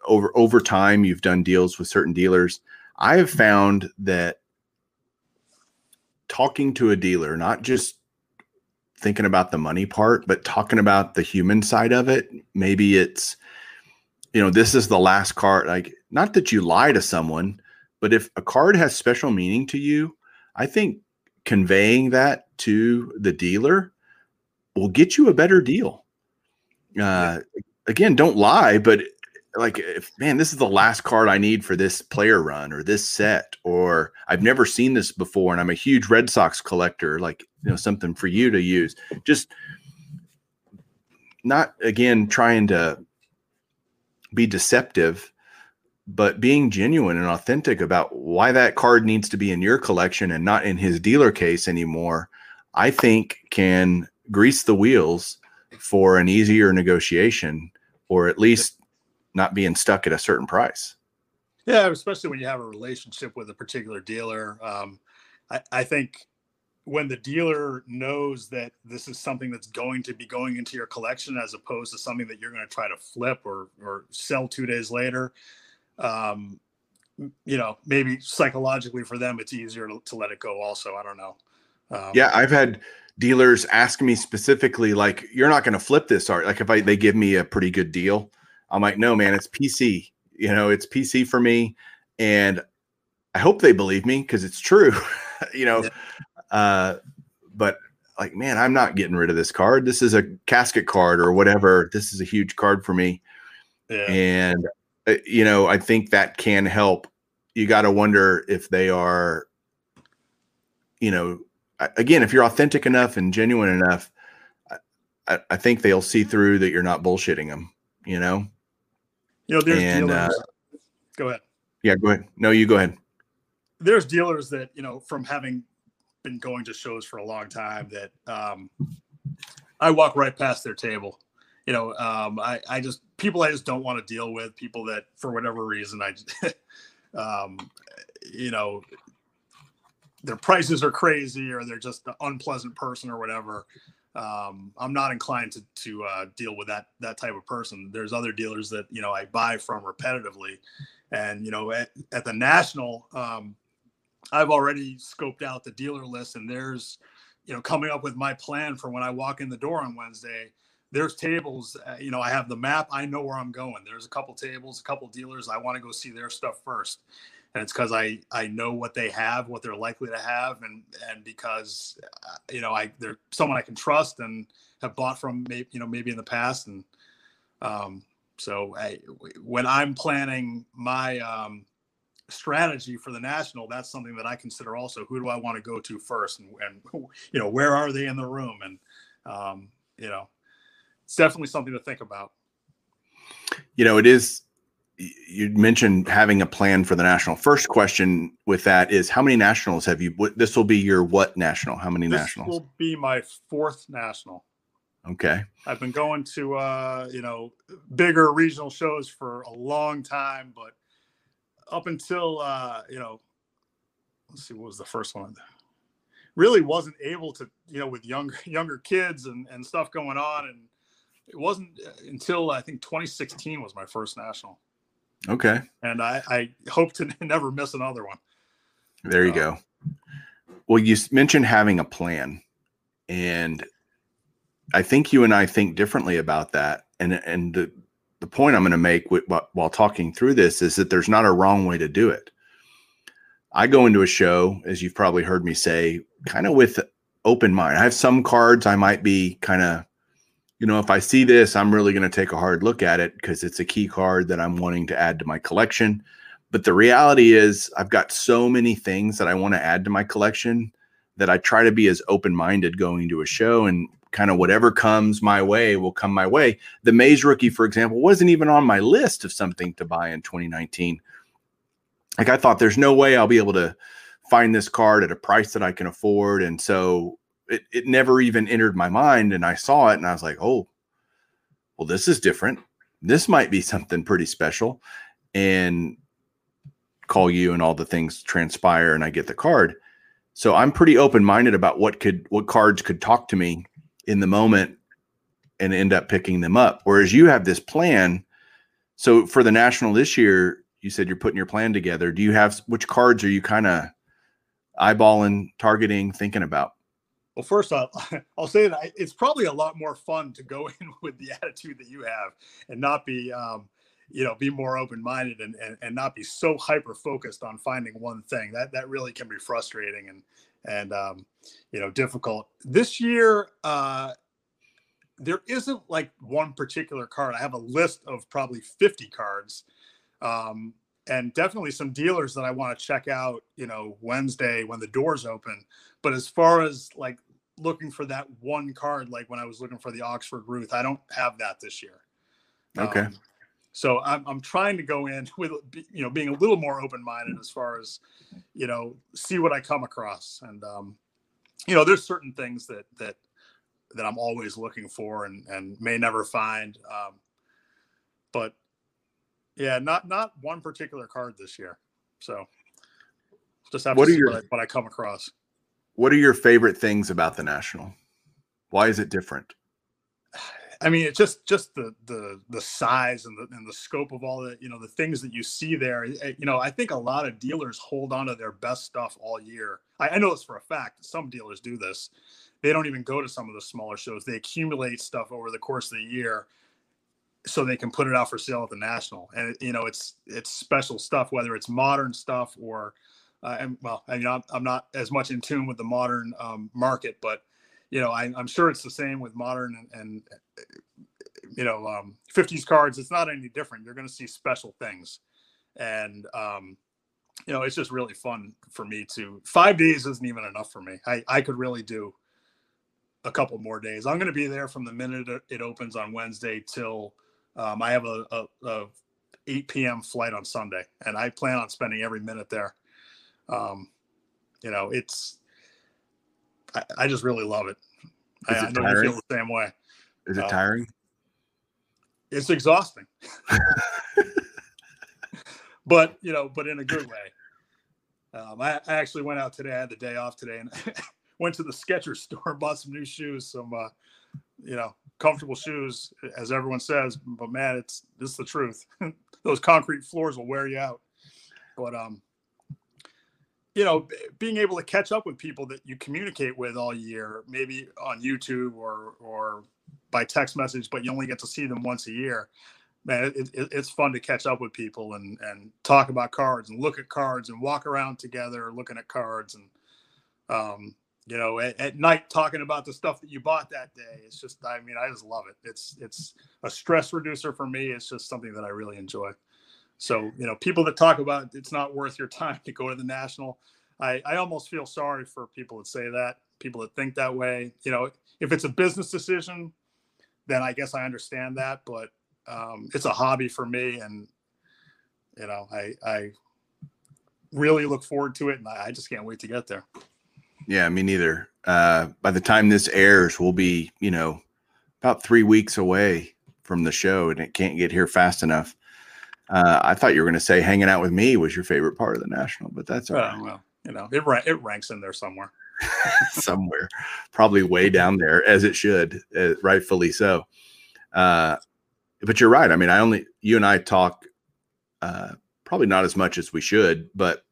over over time you've done deals with certain dealers. I have mm-hmm. found that talking to a dealer, not just thinking about the money part, but talking about the human side of it, maybe it's you know, this is the last card like not that you lie to someone, but if a card has special meaning to you, I think conveying that to the dealer will get you a better deal. Uh, again, don't lie, but like, if man, this is the last card I need for this player run or this set, or I've never seen this before, and I'm a huge Red Sox collector. Like, you know, something for you to use. Just not again trying to be deceptive but being genuine and authentic about why that card needs to be in your collection and not in his dealer case anymore, I think can grease the wheels for an easier negotiation or at least not being stuck at a certain price. Yeah, especially when you have a relationship with a particular dealer. Um, I, I think when the dealer knows that this is something that's going to be going into your collection as opposed to something that you're going to try to flip or or sell two days later um you know maybe psychologically for them it's easier to, to let it go also i don't know. Um, yeah i've had dealers ask me specifically like you're not going to flip this art like if I, they give me a pretty good deal. I'm like no man it's pc you know it's pc for me and i hope they believe me because it's true you know? Yeah. Uh but like man i'm not getting rid of this card this is a casket card or whatever this is a huge card for me yeah. and uh, you know i think that can help you got to wonder if they are you know again, if you're authentic enough and genuine enough, I, I, think they'll see through that you're not bullshitting them. You know. You know, there's and, uh, go ahead. Yeah, go ahead. No, you go ahead. there's dealers that you know from having been going to shows for a long time that um, I walk right past their table. You know, um, I, I just people I just don't want to deal with people that for whatever reason I, um, you know, their prices are crazy or they're just an unpleasant person or whatever. Um, I'm not inclined to to uh, deal with that that type of person. There's other dealers that you know I buy from repetitively, and you know at, at the national, um, I've already scoped out the dealer list, and there's you know coming up with my plan for when I walk in the door on Wednesday. There's tables, uh, you know, I have the map. I know where I'm going. There's a couple tables, a couple dealers. I want to go see their stuff first and it's because I I know what they have, what they're likely to have, and and because uh, you know I they're someone I can trust and have bought from maybe you know maybe in the past, and um, so I, when I'm planning my um, strategy for the national, that's something that I consider also. Who do I want to go to first, and, and you know where are they in the room, and um, you know it's definitely something to think about. You know, it is you mentioned having a plan for the national. First question with that is how many nationals have you? This will be your what national? How many nationals? this nationals? will be my fourth national. Okay. I've been going to uh, you know bigger regional shows for a long time, but up until uh, you know, let's see, what was the first one? Really wasn't able to you know with younger younger kids and and stuff going on, and it wasn't uh, until I think 2016 was my first national. Okay. And I, I hope to never miss another one. There you uh, go. Well, you mentioned having a plan, and I think you and I think differently about that. And and the the point I'm going to make with, while talking through this is that there's not a wrong way to do it. I go into a show, as you've probably heard me say, kind of with open mind. I have some cards I might be kind of you know, if I see this, I'm really going to take a hard look at it because it's a key card that I'm wanting to add to my collection. But the reality is, I've got so many things that I want to add to my collection that I try to be as open minded going to a show and kind of whatever comes my way will come my way. The Mays rookie, for example, wasn't even on my list of something to buy in 2019. Like I thought, there's no way I'll be able to find this card at a price that I can afford. And so it, it never even entered my mind and i saw it and i was like oh well this is different this might be something pretty special and call you and all the things transpire and i get the card so i'm pretty open-minded about what could what cards could talk to me in the moment and end up picking them up. Whereas you have this plan. So for the national this year you said you're putting your plan together. Do you have which cards are you kind of eyeballing targeting thinking about? Well, first off, I'll say that it's probably a lot more fun to go in with the attitude that you have and not be, um, you know, be more open-minded and, and, and not be so hyper focused on finding one thing. That that really can be frustrating and and um, you know difficult. This year, uh, there isn't like one particular card. I have a list of probably 50 cards. Um, and definitely some dealers that I want to check out, you know, Wednesday when the doors open. But as far as like looking for that one card like when I was looking for the Oxford Ruth. I don't have that this year. Okay. Um, so I'm, I'm trying to go in with you know being a little more open minded as far as you know see what I come across and um, you know there's certain things that that that I'm always looking for and and may never find um, but yeah not not one particular card this year so just have what to see your, what, I, what I come across what are your favorite things about the national? Why is it different? I mean, it's just just the the the size and the and the scope of all the you know the things that you see there. Eh, you know, I think a lot of dealers hold on to their best stuff all year. I, I know this for a fact. Some dealers do this. They don't even go to some of the smaller shows. They accumulate stuff over the course of the year so they can put it out for sale at the national. And you know, it's it's special stuff, whether it's modern stuff or uh, and well, I mean, I'm, I'm not as much in tune with the modern um, market, but you know, I, am sure it's the same with modern and, and you know, um, 50s cards. It's not any different. You're going to see special things, and um, you know, it's just really fun for me to. Five days isn't even enough for me. I I could really do a couple more days. I'm going to be there from the minute it opens on Wednesday till um, I have a, a, a 8 p.m. flight on Sunday, and I plan on spending every minute there. Um, you know, it's I, I just really love it. I, Is it I know you feel the same way. Is it Uh, tiring? It's exhausting, but you know, but in a good way. Um, I, I actually went out today. I had the day off today, and went to the Skechers store, bought some new shoes, some uh, you know, comfortable shoes, as everyone says. But man, it's this is the truth. Those concrete floors will wear you out. But um, you know, being able to catch up with people that you communicate with all year, maybe on YouTube or or by text message, but you only get to see them once a year. Man, it, it, it's fun to catch up with people and and talk about cards and look at cards and walk around together looking at cards and um, you know at, at night talking about the stuff that you bought that day. It's just I mean I just love it. It's it's a stress reducer for me. It's just something that I really enjoy. So you know people that talk about it's not worth your time to go to the national. I, I almost feel sorry for people that say that, people that think that way. You know, if it's a business decision, then I guess I understand that. But um, it's a hobby for me, and you know, I I really look forward to it, and I, I just can't wait to get there. Yeah, me neither. Uh, by the time this airs, we'll be, you know, about three weeks away from the show, and it can't get here fast enough. Uh, I thought you were going to say hanging out with me was your favorite part of the national, but that's all Uh, right. well, you know, it it ranks in there somewhere. somewhere, probably way down there, as it should, uh, rightfully so. Uh, but you're right. I mean, I only you and I talk uh, probably not as much as we should, but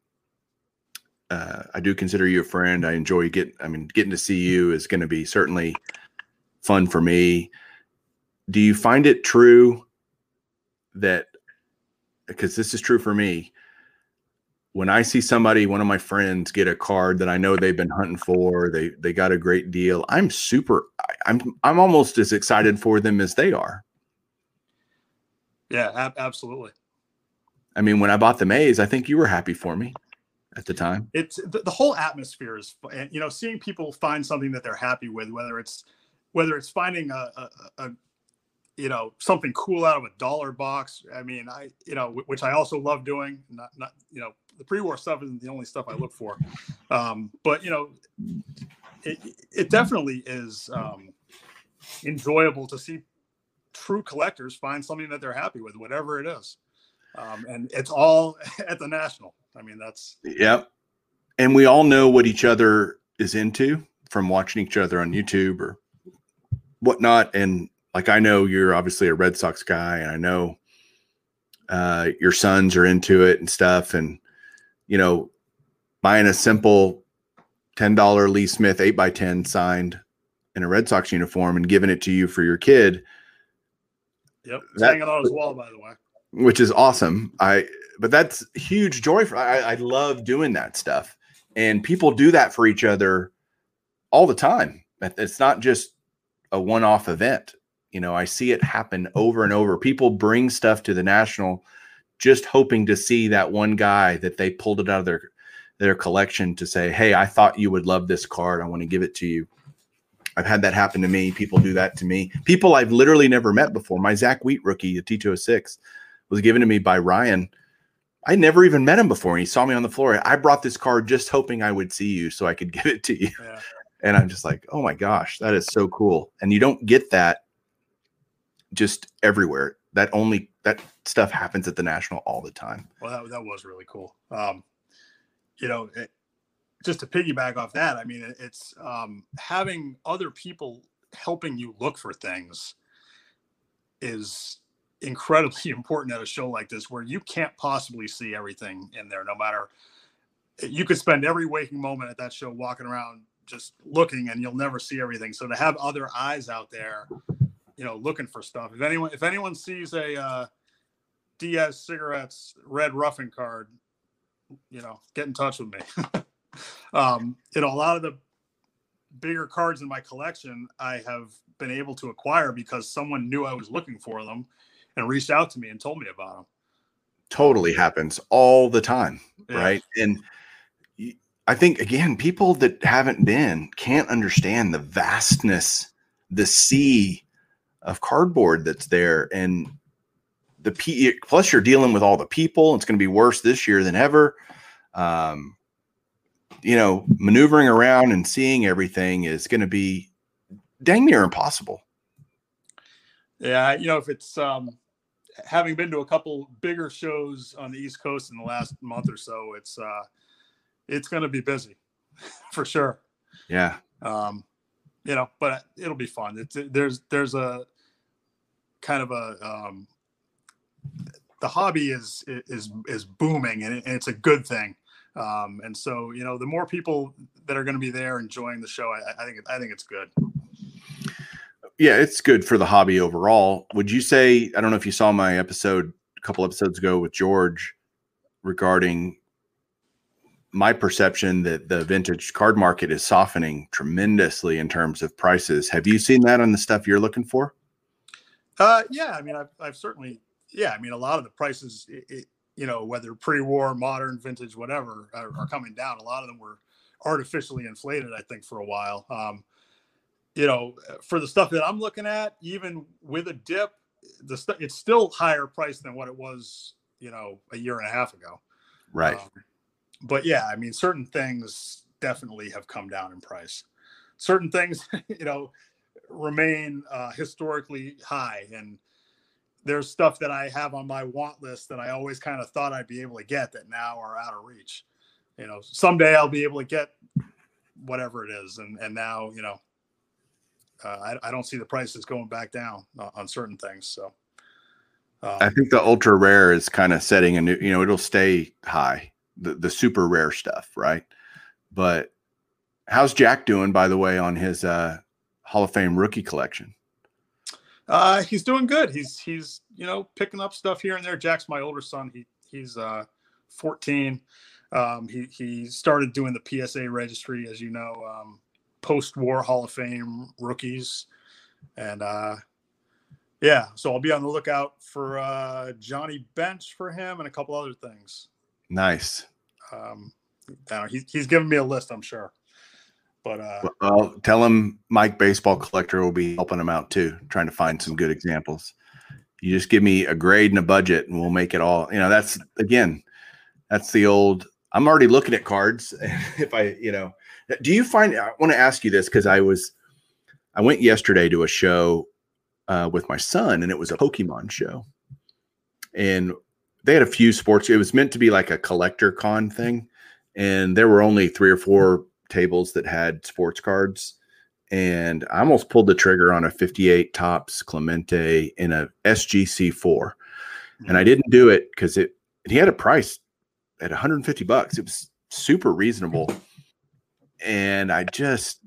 uh, I do consider you a friend. I enjoy get. I mean, getting to see you is going to be certainly fun for me. Do you find it true that because this is true for me? When I see somebody, one of my friends, get a card that I know they've been hunting for, they they got a great deal. I'm super. I'm I'm almost as excited for them as they are. Yeah, ab- absolutely. I mean, when I bought the Mays, I think you were happy for me at the time. it's the, the whole atmosphere is and you know seeing people find something that they're happy with whether it's whether it's finding a, a, a you know something cool out of a dollar box i mean i you know wh- which i also love doing not not you know the pre-war stuff isn't the only stuff i look for um but you know it, it definitely is um enjoyable to see true collectors find something that they're happy with whatever it is um and it's all at the national i mean that's Yep. And we all know what each other is into from watching each other on YouTube or whatnot. And like I know you're obviously a Red Sox guy, and I know uh, your sons are into it and stuff. And you know, buying a simple ten dollar Lee Smith eight x ten signed in a Red Sox uniform and giving it to you for your kid, yep it's That- hanging on his wall by the way which is awesome. I but that's huge joy for I, I love doing that stuff. And people do that for each other all the time. It's not just a one-off event. You know, I see it happen over and over. People bring stuff to the national just hoping to see that one guy that they pulled it out of their their collection to say, "Hey, I thought you would love this card. I want to give it to you." I've had that happen to me. People do that to me. People I've literally never met before. My Zach Wheat rookie, the T206, was given to me by Ryan. I never even met him before. And he saw me on the floor. I brought this card just hoping I would see you so I could give it to you. yeah And I'm just like, oh my gosh, that is so cool. And you don't get that just everywhere. That only that stuff happens at the national all the time. Well, that, that was really cool. Um, you know, it, just to piggyback off that, I mean, it, it's um, having other people helping you look for things is incredibly important at a show like this, where you can't possibly see everything in there. No matter, you could spend every waking moment at that show walking around just looking, and you'll never see everything. So to have other eyes out there, you know, looking for stuff. If anyone, if anyone sees a uh, Diaz cigarettes Red Ruffing card, you know, get in touch with me. um, you know, a lot of the bigger cards in my collection I have been able to acquire because someone knew I was looking for them and reached out to me and told me about them. Totally happens all the time. Yeah. right? And I think again, people that haven't been can't understand the vastness, the sea of cardboard that's there, and the P. Plus, you're dealing with all the people. It's going to be worse this year than ever. Um, you know, maneuvering around and seeing everything is going to be dang near impossible. Yeah, you know, if it's um, having been to a couple bigger shows on the East Coast in the last month or so, it's uh, it's going to be busy for sure. Yeah. Um, you know, but it'll be fun. It's there's there's a kind of a um, the hobby is is is booming and, it's a good thing. Um, and so you know, the more people that are going to be there enjoying the show, I, I think I think it's good. Yeah, it's good for the hobby overall. Would you say? I don't know if you saw my episode a couple episodes ago with George regarding my perception that the vintage card market is softening tremendously in terms of prices. Have you seen that on the stuff you're looking for? Uh, yeah, I mean, I've, I've certainly, yeah, I mean, a lot of the prices, it, it, you know, whether pre-war, modern, vintage, whatever, are, are, coming down. A lot of them were artificially inflated, I think, for a while. Um, you know, for the stuff that I'm looking at, even with a dip, the st- it's still higher price than what it was, you know, a year and a half ago. Right. Um, but yeah, I mean, certain things definitely have come down in price. Certain things, you know, remain uh, historically high, and there's stuff that I have on my want list that I always kind of thought I'd be able to get that now are out of reach. You know, someday I'll be able to get whatever it is, and and now you know, uh, I, I don't see the prices going back down on certain things. So. Um, I think the ultra rare is kind of setting a new, you know, it'll stay high the, the super rare stuff, right? But how's Jack doing, by the way, on his uh, Hall of Fame rookie collection? Uh, he's doing good. He's he's you know picking up stuff here and there. Jack's my older son. He he's uh, 14. Um, he he started doing the PSA registry, as you know, um, post-war Hall of Fame rookies, and uh, yeah. So I'll be on the lookout for uh, Johnny Bench for him and a couple other things. Nice. Um, know, he's he's giving me a list, I'm sure. But uh, well, tell him Mike Baseball Collector will be helping him out too, trying to find some good examples. You just give me a grade and a budget, and we'll make it all. You know, that's again, that's the old. I'm already looking at cards. if I, you know, do you find? I want to ask you this because I was, I went yesterday to a show uh, with my son, and it was a Pokemon show, and they had a few sports. It was meant to be like a collector con thing, and there were only three or four tables that had sports cards. And I almost pulled the trigger on a 58 Topps Clemente in a SGC four, and I mm-hmm. didn't do it because it he had a price at 150 bucks. It was super reasonable, and I just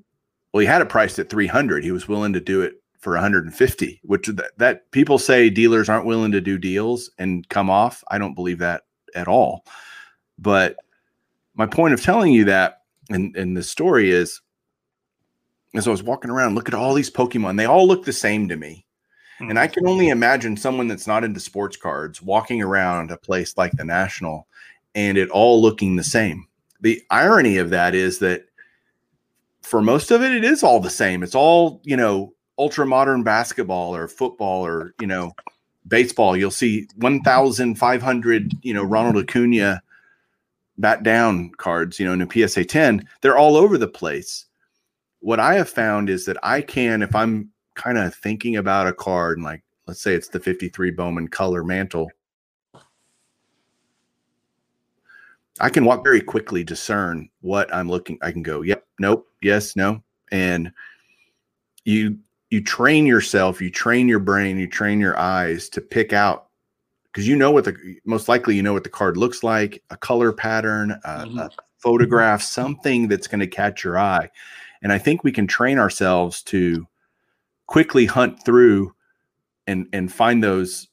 well, he had a price at 300. He was willing to do it for 150 which that, that, people say dealers aren't willing to do deals and come off i don't believe that at all but my point of telling you that in, in the story is as i was walking around look at all these pokemon. They all look the same to me. Mm-hmm. and i can only imagine someone that's not into sports cards walking around a place like the national and it all looking the same. The irony of that is that for most of it it is all the same. It's all you know ultra modern basketball or football or you know baseball, you'll see 1,500 you know Ronald Acuna bat down cards, you know, in a PSA 10. They're all over the place. What I have found is that I can, if I'm kind of thinking about a card, and like let's say it's the 53 Bowman color Mantle. I can walk very quickly discern what I'm looking. I can go, yep, nope, yes, no. And you you train yourself, you train your brain, you train your eyes to pick out because you know what the most likely you know what the card looks like, a color pattern, a, mm-hmm. a photograph, something that's going to catch your eye. And I think we can train ourselves to quickly hunt through and and find those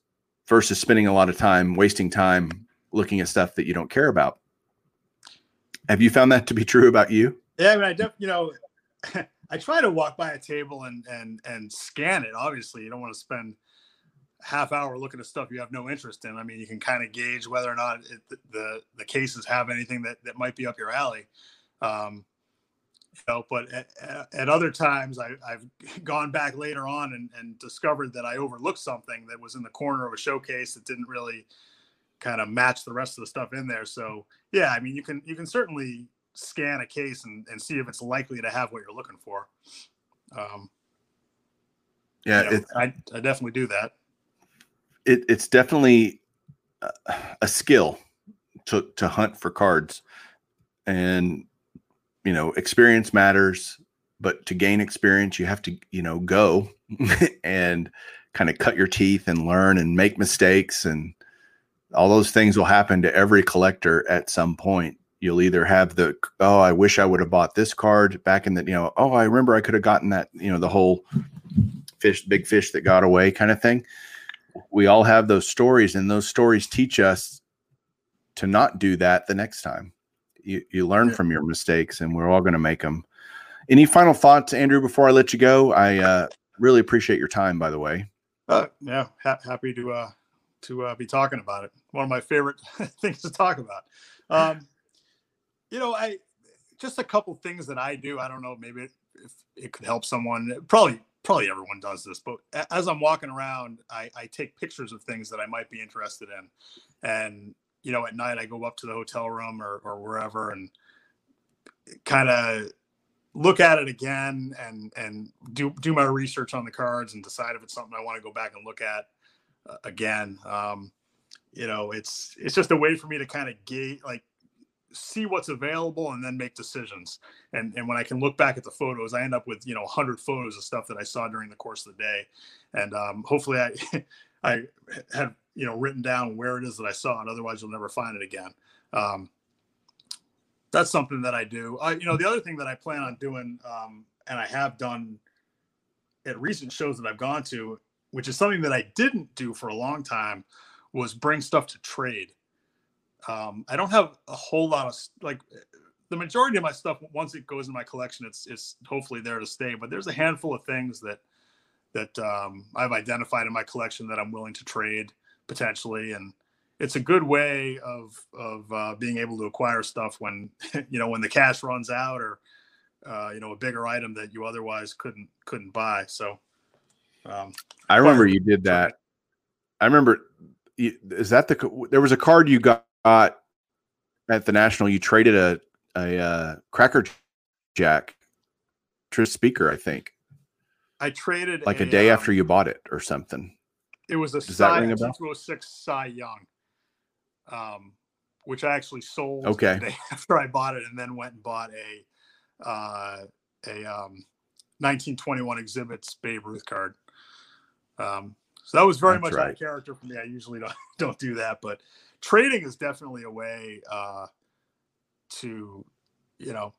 versus spending a lot of time wasting time looking at stuff that you don't care about. Have you found that to be true about you? Yeah, I mean, I def, you know, I try to walk by a table and and and scan it. Obviously, you don't want to spend half hour looking at stuff you have no interest in. I mean, you can kind of gauge whether or not it, the the cases have anything that that might be up your alley. Um, you know, but at, at other times I, have gone back later on and, and discovered that I overlooked something that was in the corner of a showcase that didn't really kind of match the rest of the stuff in there. So yeah, I mean, you can you can certainly scan a case and, and see if it's likely to have what you're looking for. Um, Yeah, you know, I, I definitely do that. It, it's definitely a, a skill to to hunt for cards, and you know experience matters. But to gain experience, you have to you know go and kind of cut your teeth and learn and make mistakes and all those things will happen to every collector at some point. You'll either have the oh, I wish I would have bought this card back in the you know oh, I remember I could have gotten that you know the whole fish, big fish that got away kind of thing we all have those stories and those stories teach us to not do that the next time you, you learn from your mistakes and we're all going to make them any final thoughts andrew before i let you go i uh, really appreciate your time by the way Uh, yeah, ha- happy to uh, to uh, be talking about it. One of my favorite things to talk about. Um, you know, I just a couple things that I do. I don't know, maybe it, if it could help someone. Probably, probably everyone does this. But as I'm walking around, I, I take pictures of things that I might be interested in, and you know, at night I go up to the hotel room or, or wherever and kind of look at it again and and do do my research on the cards and decide if it's something I want to go back and look at uh, again. Um, you know, it's it's just a way for me to kind of gauge like see what's available and then make decisions. And and when I can look back at the photos, I end up with you know 100 photos of stuff that I saw during the course of the day, and um, hopefully I I have you know written down where it is that I saw it. Otherwise, you'll never find it again. Um, that's something that I do. Uh, you know, the other thing that I plan on doing, um, and I have done at recent shows that I've gone to, which is something that I didn't do for a long time, was bring stuff to trade. Um, I don't have a whole lot of like the majority of my stuff. Once it goes in my collection, it's it's hopefully there to stay. But there's a handful of things that that um, I've identified in my collection that I'm willing to trade potentially, and it's a good way of of uh, being able to acquire stuff when you know when the cash runs out or uh, you know a bigger item that you otherwise couldn't couldn't buy. So um, i remember you did that i remember is that the there was a card you got at the national you traded a a uh, cracker jack Tris Speaker i think I traded like a day um, after you bought it or something It was a Does that Cy, ring a a bell? 206 Cy Young, um, which I actually sold Okay. the day after I bought it, and then went and bought a uh, a um, 1921 exhibits Babe Ruth card. Um, so that was very That's much out right. of character for me. I usually don't don't do that, but trading is definitely a way uh, to you know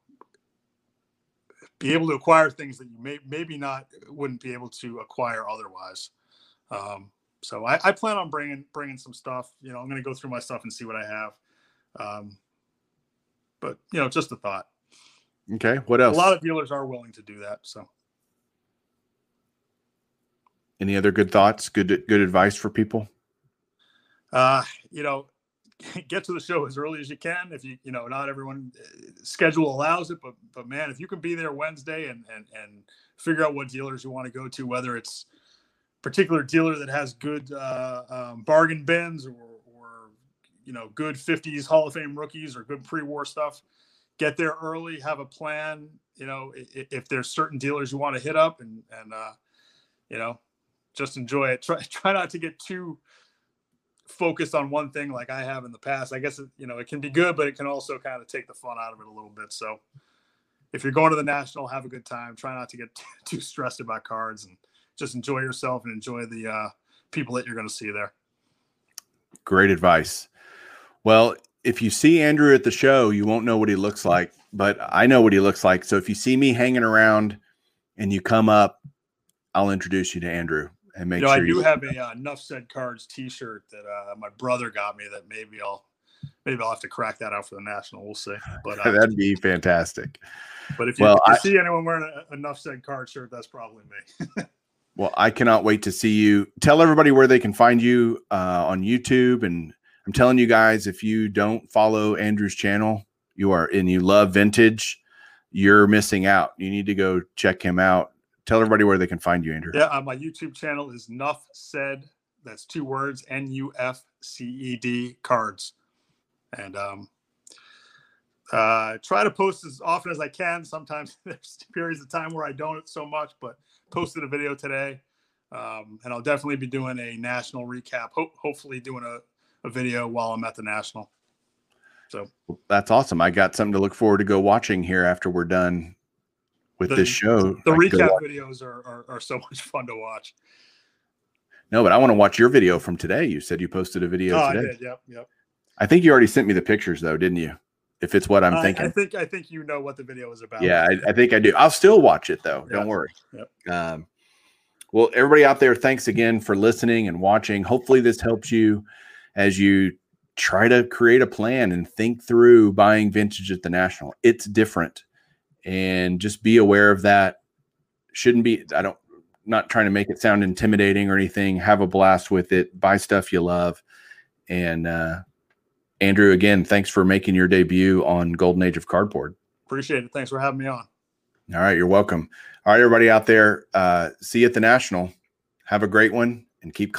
be able to acquire things that you may maybe not wouldn't be able to acquire otherwise. Um, so I, I plan on bringing bringing some stuff. You know, I'm going to go through my stuff and see what I have. Um, but you know, just a thought. okay what else? A lot of dealers are willing to do that. So Any other good thoughts? Good good advice for people? Uh, you know, get to the show as early as you can. If you you know, not everyone uh, schedule allows it, but but man, if you can be there Wednesday and and and figure out what dealers you want to go to, whether it's particular dealer that has good uh, um, bargain bins or, or you know good 50s hall of fame rookies or good pre-war stuff get there early have a plan you know if, if there's certain dealers you want to hit up and and uh, you know just enjoy it try, try not to get too focused on one thing like i have in the past i guess it, you know it can be good but it can also kind of take the fun out of it a little bit so if you're going to the national have a good time try not to get too stressed about cards and just enjoy yourself and enjoy the uh, people that you're going to see there. Great advice. Well, if you see Andrew at the show, you won't know what he looks like, but I know what he looks like. So if you see me hanging around and you come up, I'll introduce you to Andrew and make you know, sure I do have a uh, Nuff Said Cards T-shirt that uh, my brother got me. That maybe I'll maybe I'll have to crack that out for the national. We'll see. But uh, That'd be fantastic. but if you, well, if you I- see anyone wearing a, a Nuff Said Card shirt, that's probably me. Well, I cannot wait to see you. Tell everybody where they can find you uh, on YouTube. And I'm telling you guys, if you don't follow Andrew's channel, you are and you love vintage, you're missing out. You need to go check him out. Tell everybody where they can find you, Andrew. Yeah, uh, my YouTube channel is Nuff Said. That's two words: N U F C E D Cards. And um, uh, try to post as often as I can. Sometimes there's periods of time where I don't so much, but posted a video today. Um, and I'll definitely be doing a national recap. Ho- hopefully, doing a, a video while I'm at the national. So That's awesome. I got something to look forward to go watching here after we're done with The- this show. the I recap videos are, are are so much fun to watch. No, but I want to watch your video from today. You said you posted a video oh, I today. did. Yep. Yep. I think you already sent me the pictures though, didn't you? If it's what I'm I- thinking. I think I think you know what the video is about. Yeah, I, I think I do. I'll still watch it though. Don't worry. Yep. Um, well, everybody out there, thanks again for listening and watching. Hopefully, this helps you as you try to create a plan and think through buying vintage at the national. It's different, and just be aware of that. Shouldn't be. I don't. Not trying to make it sound intimidating or anything. Have a blast with it. Buy stuff you love, and uh, Andrew, again, thanks for making your debut on Golden Age of Cardboard. Appreciate it. Thanks for having me on. All right, you're welcome. All right, everybody out there, uh, see you at the National. Have a great one and keep